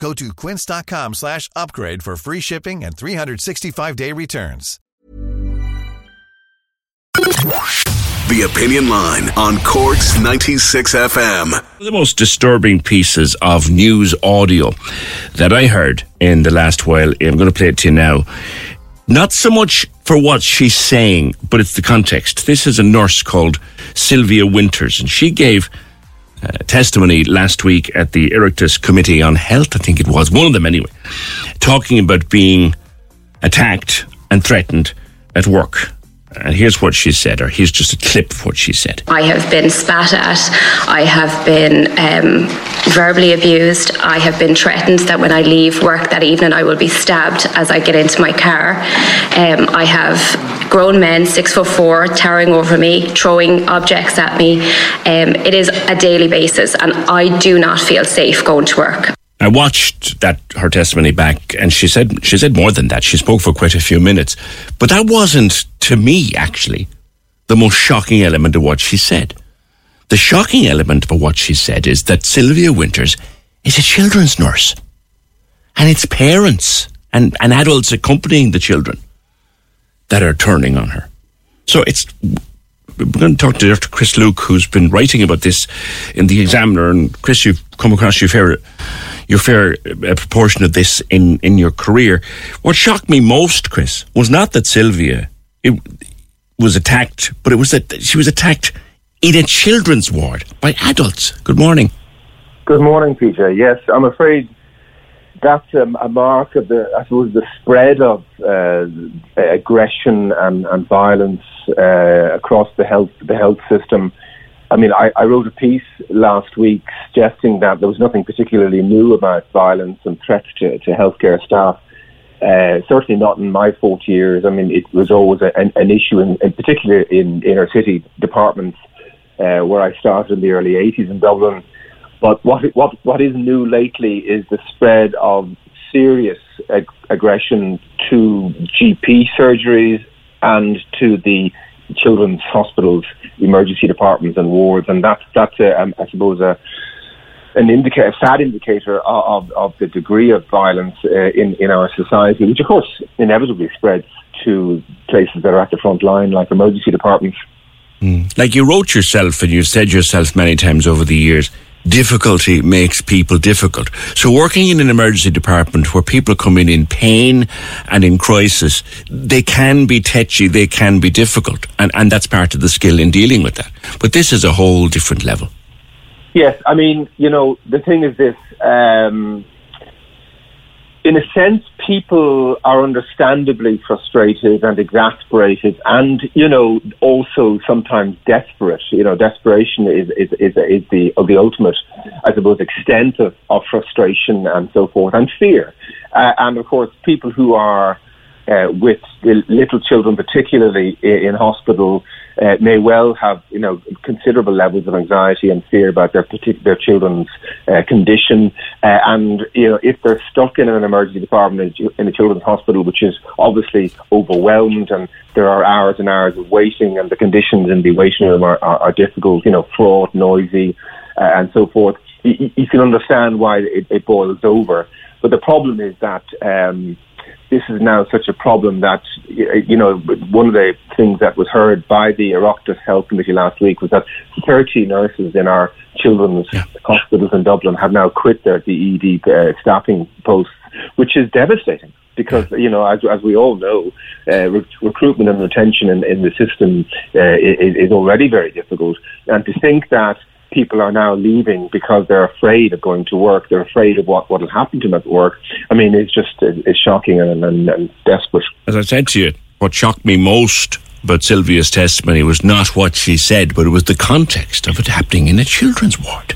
Go to quince.com slash upgrade for free shipping and 365-day returns. The Opinion Line on Corks 96 FM. The most disturbing pieces of news audio that I heard in the last while, I'm going to play it to you now. Not so much for what she's saying, but it's the context. This is a nurse called Sylvia Winters, and she gave uh, testimony last week at the Oireachtas Committee on Health, I think it was, one of them anyway, talking about being attacked and threatened at work. And here's what she said, or here's just a clip of what she said. I have been spat at. I have been um, verbally abused. I have been threatened that when I leave work that evening, I will be stabbed as I get into my car. Um, I have grown men, six foot four, towering over me, throwing objects at me. Um, it is a daily basis, and I do not feel safe going to work. I watched that her testimony back, and she said she said more than that. She spoke for quite a few minutes, but that wasn't to me actually the most shocking element of what she said. The shocking element of what she said is that Sylvia Winters is a children's nurse, and it's parents and, and adults accompanying the children that are turning on her. So it's we're going to talk to Dr. Chris Luke, who's been writing about this in the Examiner, and Chris, you've come across your fair your fair uh, proportion of this in, in your career. What shocked me most, Chris, was not that Sylvia it, was attacked, but it was that she was attacked in a children's ward by adults. Good morning. Good morning, PJ. Yes, I'm afraid that's a mark of the, I suppose, the spread of uh, aggression and, and violence uh, across the health the health system I mean, I, I, wrote a piece last week suggesting that there was nothing particularly new about violence and threats to, to healthcare staff. Uh, certainly not in my 40 years. I mean, it was always a, an, an, issue, in, in particular in inner city departments uh, where I started in the early 80s in Dublin. But what, what, what is new lately is the spread of serious ag- aggression to GP surgeries and to the children's hospitals, emergency departments, and wards, and that's that's a, um, I suppose a an indicator, a sad indicator of, of the degree of violence uh, in in our society, which of course inevitably spreads to places that are at the front line, like emergency departments. Mm. Like you wrote yourself, and you've said yourself many times over the years difficulty makes people difficult. So working in an emergency department where people come in in pain and in crisis, they can be tetchy, they can be difficult. And, and that's part of the skill in dealing with that. But this is a whole different level. Yes, I mean, you know, the thing is this, um, in a sense, people are understandably frustrated and exasperated, and you know, also sometimes desperate. You know, desperation is is is, is the the ultimate, I suppose, extent of, of frustration and so forth, and fear. Uh, and of course, people who are uh, with little children, particularly in, in hospital, uh, may well have you know considerable levels of anxiety and fear about their particular children's uh, condition, uh, and you know if they're stuck in an emergency department in a children's hospital, which is obviously overwhelmed, and there are hours and hours of waiting, and the conditions in the waiting room are, are, are difficult, you know, fraught, noisy, uh, and so forth. You, you, can understand why it, it, boils over, but the problem is that. Um, this is now such a problem that, you know, one of the things that was heard by the Oireachtas Health Committee last week was that 30 nurses in our children's yeah. hospitals in Dublin have now quit their DED uh, staffing posts, which is devastating. because you know, as, as we all know, uh, re- recruitment and retention in, in the system uh, is, is already very difficult. And to think that people are now leaving because they're afraid of going to work, they're afraid of what what will happen to them at work. I mean, it's just it's shocking and, and, and desperate. As I said to you, what shocked me most about Sylvia's testimony was not what she said, but it was the context of it happening in a children's ward.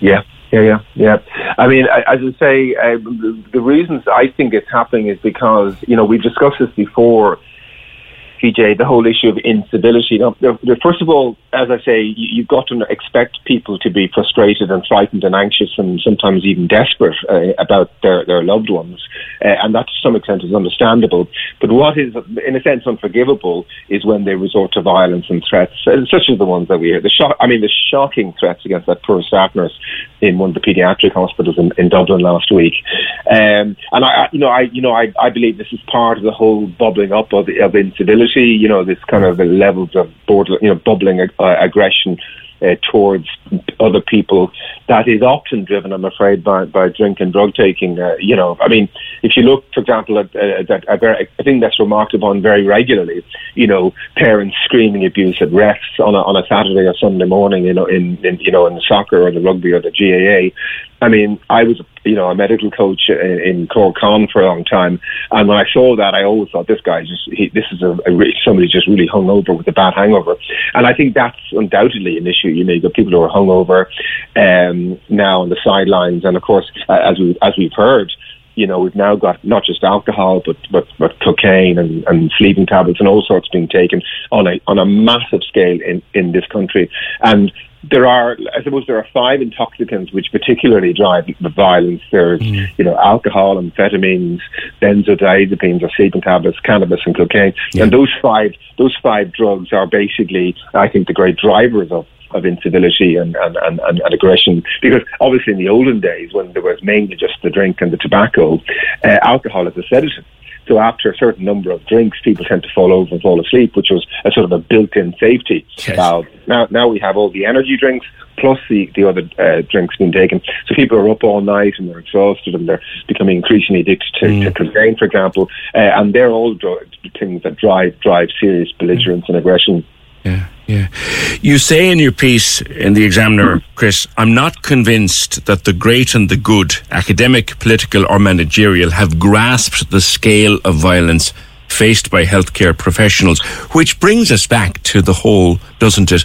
Yeah, yeah, yeah, yeah. I mean, as I say, uh, the, the reasons I think it's happening is because you know we've discussed this before PJ, the whole issue of incivility. Now, first of all, as I say, you've got to expect people to be frustrated and frightened and anxious and sometimes even desperate uh, about their, their loved ones. Uh, and that to some extent is understandable. But what is, in a sense, unforgivable is when they resort to violence and threats, uh, such as the ones that we hear. The shock, I mean, the shocking threats against that poor staff nurse in one of the paediatric hospitals in, in Dublin last week. Um, and I, you know, I, you know, I, I believe this is part of the whole bubbling up of, of incivility you know, this kind of levels of border, you know, bubbling uh, aggression uh, towards other people that is often driven, I'm afraid, by, by drink and drug taking. Uh, you know, I mean, if you look, for example, at, uh, at, at, I think that's remarked upon very regularly. You know, parents screaming abuse at refs on a, on a Saturday or Sunday morning. You know, in, in you know in the soccer or the rugby or the GAA. I mean, I was, you know, a medical coach in, in Cork Con for a long time, and when I saw that, I always thought this guy just, he, this is a, a somebody just really hung over with a bad hangover, and I think that's undoubtedly an issue. You know, you've got people who are hungover um, now on the sidelines, and of course, as we as we've heard, you know, we've now got not just alcohol, but but, but cocaine and, and sleeping tablets and all sorts being taken on a on a massive scale in, in this country. And there are, I suppose, there are five intoxicants which particularly drive the violence. There's, mm. you know, alcohol, amphetamines, benzodiazepines or sleeping tablets, cannabis, and cocaine. Yeah. And those five, those five drugs are basically, I think, the great drivers of of incivility and, and, and, and, aggression. Because obviously in the olden days, when there was mainly just the drink and the tobacco, uh, alcohol is a sedative. So after a certain number of drinks, people tend to fall over and fall asleep, which was a sort of a built-in safety yes. valve. Now, now we have all the energy drinks plus the, the other uh, drinks being taken. So people are up all night and they're exhausted and they're becoming increasingly addicted to, mm. to cocaine, for example. Uh, and they're all dr- things that drive drive serious belligerence mm. and aggression yeah, yeah. You say in your piece in the Examiner, Chris, I'm not convinced that the great and the good, academic, political, or managerial, have grasped the scale of violence faced by healthcare professionals, which brings us back to the whole, doesn't it?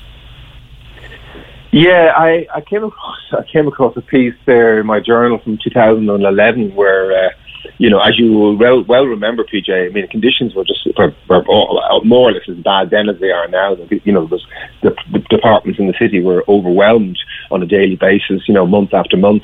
Yeah, I, I came across I came across a piece there in my journal from 2011 where uh, you know, as you will well, well remember, PJ, I mean, conditions were just were, were more or less as bad then as they are now. You know, was, the, the departments in the city were overwhelmed on a daily basis, you know, month after month.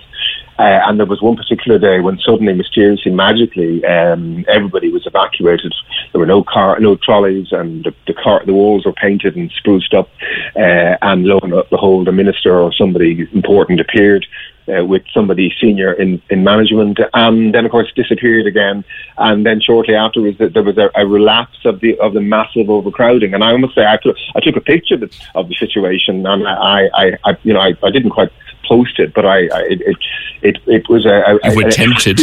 Uh, and there was one particular day when suddenly, mysteriously, magically, um, everybody was evacuated. There were no car, no trolleys, and the, the car, the walls were painted and spruced up. Uh, and lo and behold, a minister or somebody important appeared uh, with somebody senior in, in management, and then of course disappeared again. And then shortly afterwards, there was a, a relapse of the of the massive overcrowding. And I must say, I, took I took a picture of the, of the situation, and I, I, I you know I, I didn't quite post it, but I, I it, it it was a, you were tempted.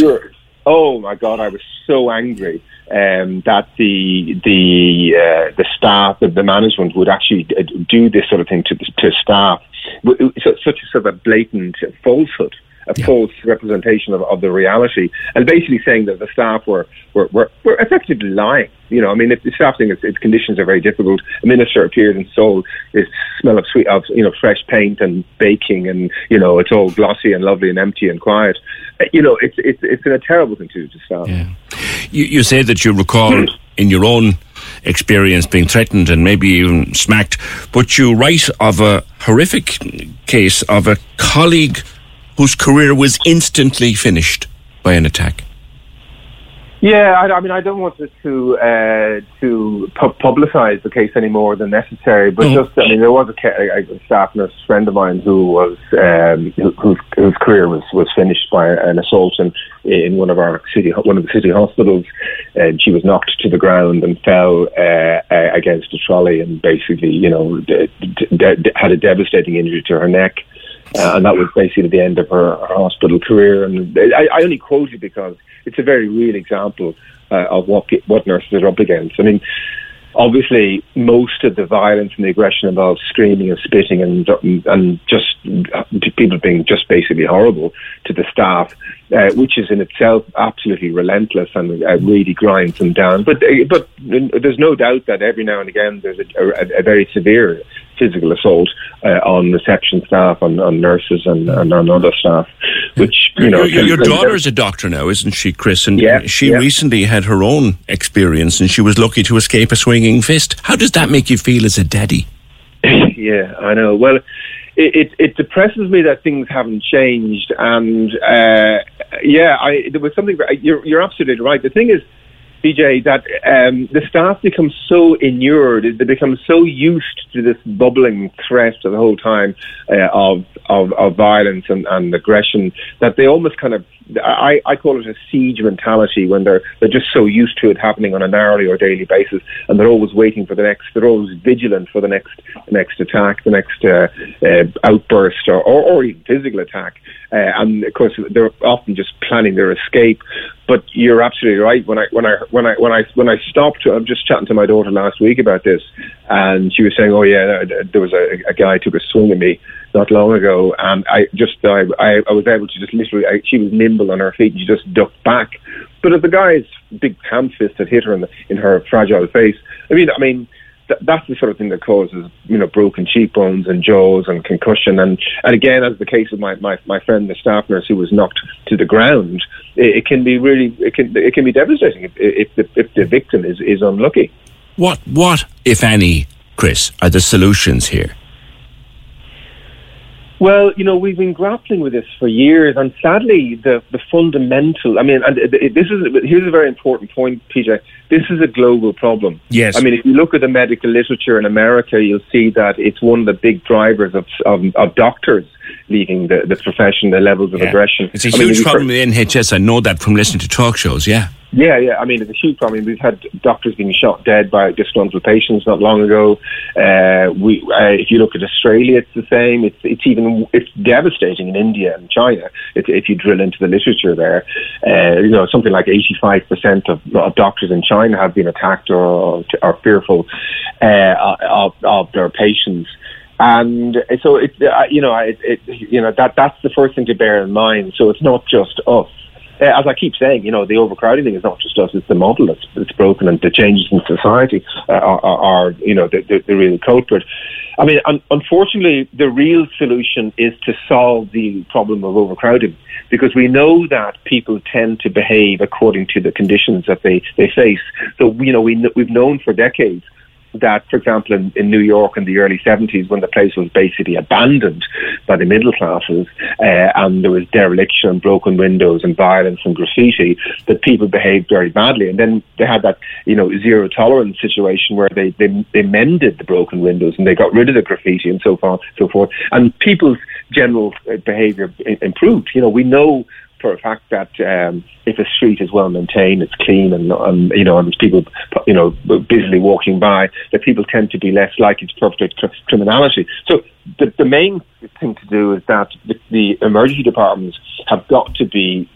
oh my god, I was so angry um, that the the uh, the staff, the, the management would actually uh, do this sort of thing to to staff. Such a sort of a blatant falsehood a yeah. false representation of, of the reality, and basically saying that the staff were were, were, were effectively lying. You know, I mean, if the staff think its, its conditions are very difficult, a minister appeared and sold this smell of sweet, of you know, fresh paint and baking, and you know, it's all glossy and lovely and empty and quiet. Uh, you know, it's it's it's a terrible thing to do to staff. Yeah. You, you say that you recall in your own experience being threatened and maybe even smacked, but you write of a horrific case of a colleague whose career was instantly finished by an attack? Yeah, I, I mean, I don't want to to, uh, to pu- publicise the case any more than necessary, but mm. just I mean, there was a, a, a, staff nurse friend of mine who was um, whose, whose career was, was finished by an assault in, in one of our city one of the city hospitals, and she was knocked to the ground and fell uh, against a trolley and basically, you know, d- d- d- had a devastating injury to her neck. Uh, and that was basically the end of her, her hospital career. And I, I, only quote it because it's a very real example uh, of what what nurses are up against. I mean, obviously, most of the violence and the aggression involves screaming and spitting and and just uh, people being just basically horrible to the staff, uh, which is in itself absolutely relentless and uh, really grinds them down. But uh, but there's no doubt that every now and again there's a, a, a very severe physical assault uh, on reception staff, on, on nurses, and, and, on other staff. Which you know, your, your daughter's a doctor now, isn't she, Chris? And yeah, she yeah. recently had her own experience, and she was lucky to escape a swinging fist. How does that make you feel as a daddy? yeah, I know. Well. It, it, it depresses me that things haven't changed, and uh, yeah, I, there was something. You're, you're absolutely right. The thing is, PJ, that um, the staff become so inured, they become so used to this bubbling threat the whole time uh, of, of, of violence and, and aggression that they almost kind of I, I call it a siege mentality when they're they're just so used to it happening on an hourly or daily basis, and they're always waiting for the next. They're always vigilant for the next next attack, the next uh, uh, outburst, or, or, or even physical attack. Uh, and of course, they're often just planning their escape. But you're absolutely right. When I when I when I when I when I stopped, I'm just chatting to my daughter last week about this, and she was saying, "Oh yeah, there was a, a guy took a swing at me." not long ago, and I just I, I, I was able to just literally I, she was nimble on her feet and she just ducked back. But if the guy's big ham fist had hit her in, the, in her fragile face, I mean, I mean. Th- that's the sort of thing that causes, you know, broken cheekbones and jaws and concussion. And, and again, as the case of my, my, my friend, the staff nurse who was knocked to the ground, it, it can be really, it can, it can be devastating if, if the, if the victim is, is unlucky. What, what, if any, Chris, are the solutions here? Well, you know, we've been grappling with this for years, and sadly, the the fundamental. I mean, and uh, this is here's a very important point, PJ. This is a global problem. Yes. I mean, if you look at the medical literature in America, you'll see that it's one of the big drivers of of, of doctors leaving the, the profession, the levels of yeah. aggression. It's a I huge mean, problem in the NHS. I know that from listening to talk shows. Yeah. Yeah, yeah. I mean, it's a huge problem. I mean, We've had doctors being shot dead by disgruntled patients not long ago. Uh, we, uh, if you look at Australia, it's the same. It's it's even it's devastating in India and China. If, if you drill into the literature there, uh, you know, something like eighty five percent of doctors in China have been attacked or are fearful uh, of, of their patients. And so it's uh, you know it, it, you know that that's the first thing to bear in mind. So it's not just us uh, as I keep saying, you know, the overcrowding thing is not just us; it's the model that's, that's broken, and the changes in society uh, are, are, are, you know, the, the, the real culprit. I mean, un- unfortunately, the real solution is to solve the problem of overcrowding, because we know that people tend to behave according to the conditions that they, they face. So, you know, we, we've known for decades that, for example, in, in New York in the early 70s, when the place was basically abandoned by the middle classes, uh, and there was dereliction and broken windows and violence and graffiti, that people behaved very badly. And then they had that, you know, zero tolerance situation where they, they, they mended the broken windows and they got rid of the graffiti and so on, so forth. And people's general uh, behaviour improved. You know, we know for a fact that um, if a street is well maintained, it's clean, and, and you know, and there's people, you know, busily walking by, that people tend to be less likely to perpetrate cr- criminality. So the, the main thing to do is that the, the emergency departments have got to be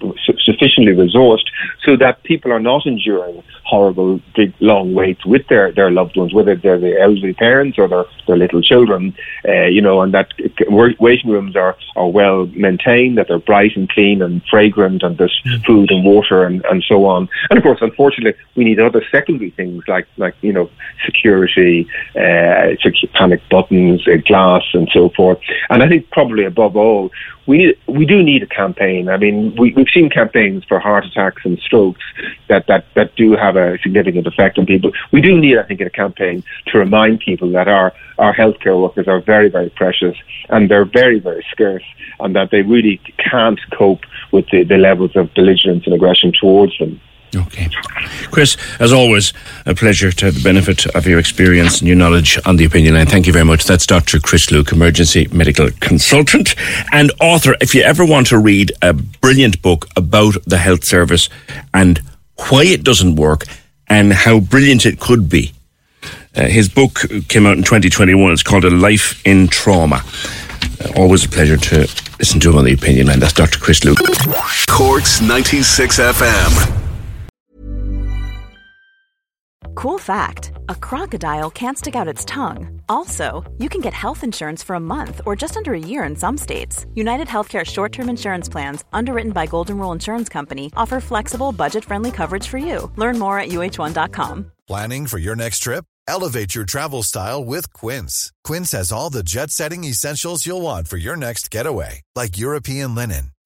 sufficiently resourced so that people are not enduring horrible, big, long waits with their, their loved ones, whether they're the elderly parents or their, their little children, uh, you know, and that waiting rooms are, are well maintained, that they're bright and clean and fragrant, and there's mm. food and water and, and so on. And of course, unfortunately, we need other secondary things like, like you know, security, uh, panic buttons, uh, glass, and so forth. And I think probably above all, we need, we do need a campaign. I mean, we, we've seen campaigns for heart attacks and strokes that, that, that do have a significant effect on people. We do need, I think, a campaign to remind people that our, our healthcare workers are very, very precious and they're very, very scarce and that they really can't cope with the, the levels of belligerence and aggression towards them. Okay. Chris, as always, a pleasure to have the benefit of your experience and your knowledge on the opinion line. Thank you very much. That's Dr. Chris Luke, emergency medical consultant and author. If you ever want to read a brilliant book about the health service and why it doesn't work and how brilliant it could be, uh, his book came out in 2021. It's called A Life in Trauma. Uh, always a pleasure to listen to him on the opinion line. That's Dr. Chris Luke. Corks 96 FM. Cool fact a crocodile can't stick out its tongue. Also, you can get health insurance for a month or just under a year in some states. United Healthcare short term insurance plans, underwritten by Golden Rule Insurance Company, offer flexible, budget friendly coverage for you. Learn more at uh1.com. Planning for your next trip? Elevate your travel style with Quince. Quince has all the jet setting essentials you'll want for your next getaway, like European linen,